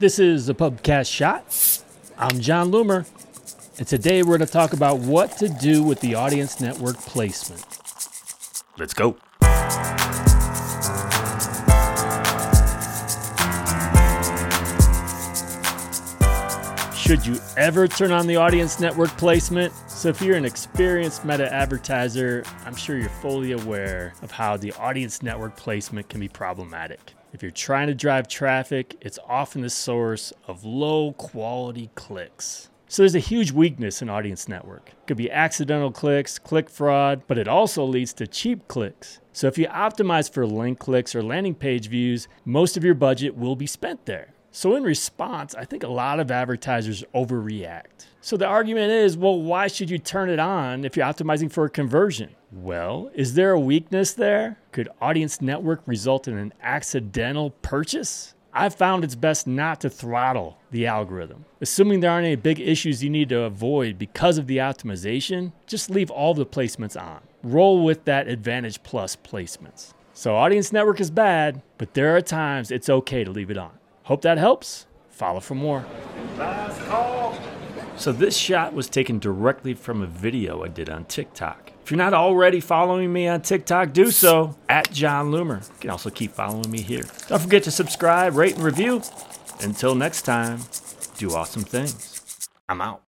This is a Pubcast Shot. I'm Jon Loomer, and today we're going to talk about what to do with the audience network placement. Let's go. Should you ever turn on the audience network placement? So, if you're an experienced meta advertiser, I'm sure you're fully aware of how the audience network placement can be problematic. If you're trying to drive traffic, it's often the source of low quality clicks. So there's a huge weakness in audience network. It could be accidental clicks, click fraud, but it also leads to cheap clicks. So if you optimize for link clicks or landing page views, most of your budget will be spent there. So, in response, I think a lot of advertisers overreact. So, the argument is well, why should you turn it on if you're optimizing for a conversion? Well, is there a weakness there? Could Audience Network result in an accidental purchase? I've found it's best not to throttle the algorithm. Assuming there aren't any big issues you need to avoid because of the optimization, just leave all the placements on. Roll with that Advantage Plus placements. So, Audience Network is bad, but there are times it's okay to leave it on. Hope that helps. Follow for more. So, this shot was taken directly from a video I did on TikTok. If you're not already following me on TikTok, do so at Jon Loomer. You can also keep following me here. Don't forget to subscribe, rate, and review. Until next time, do awesome things. I'm out.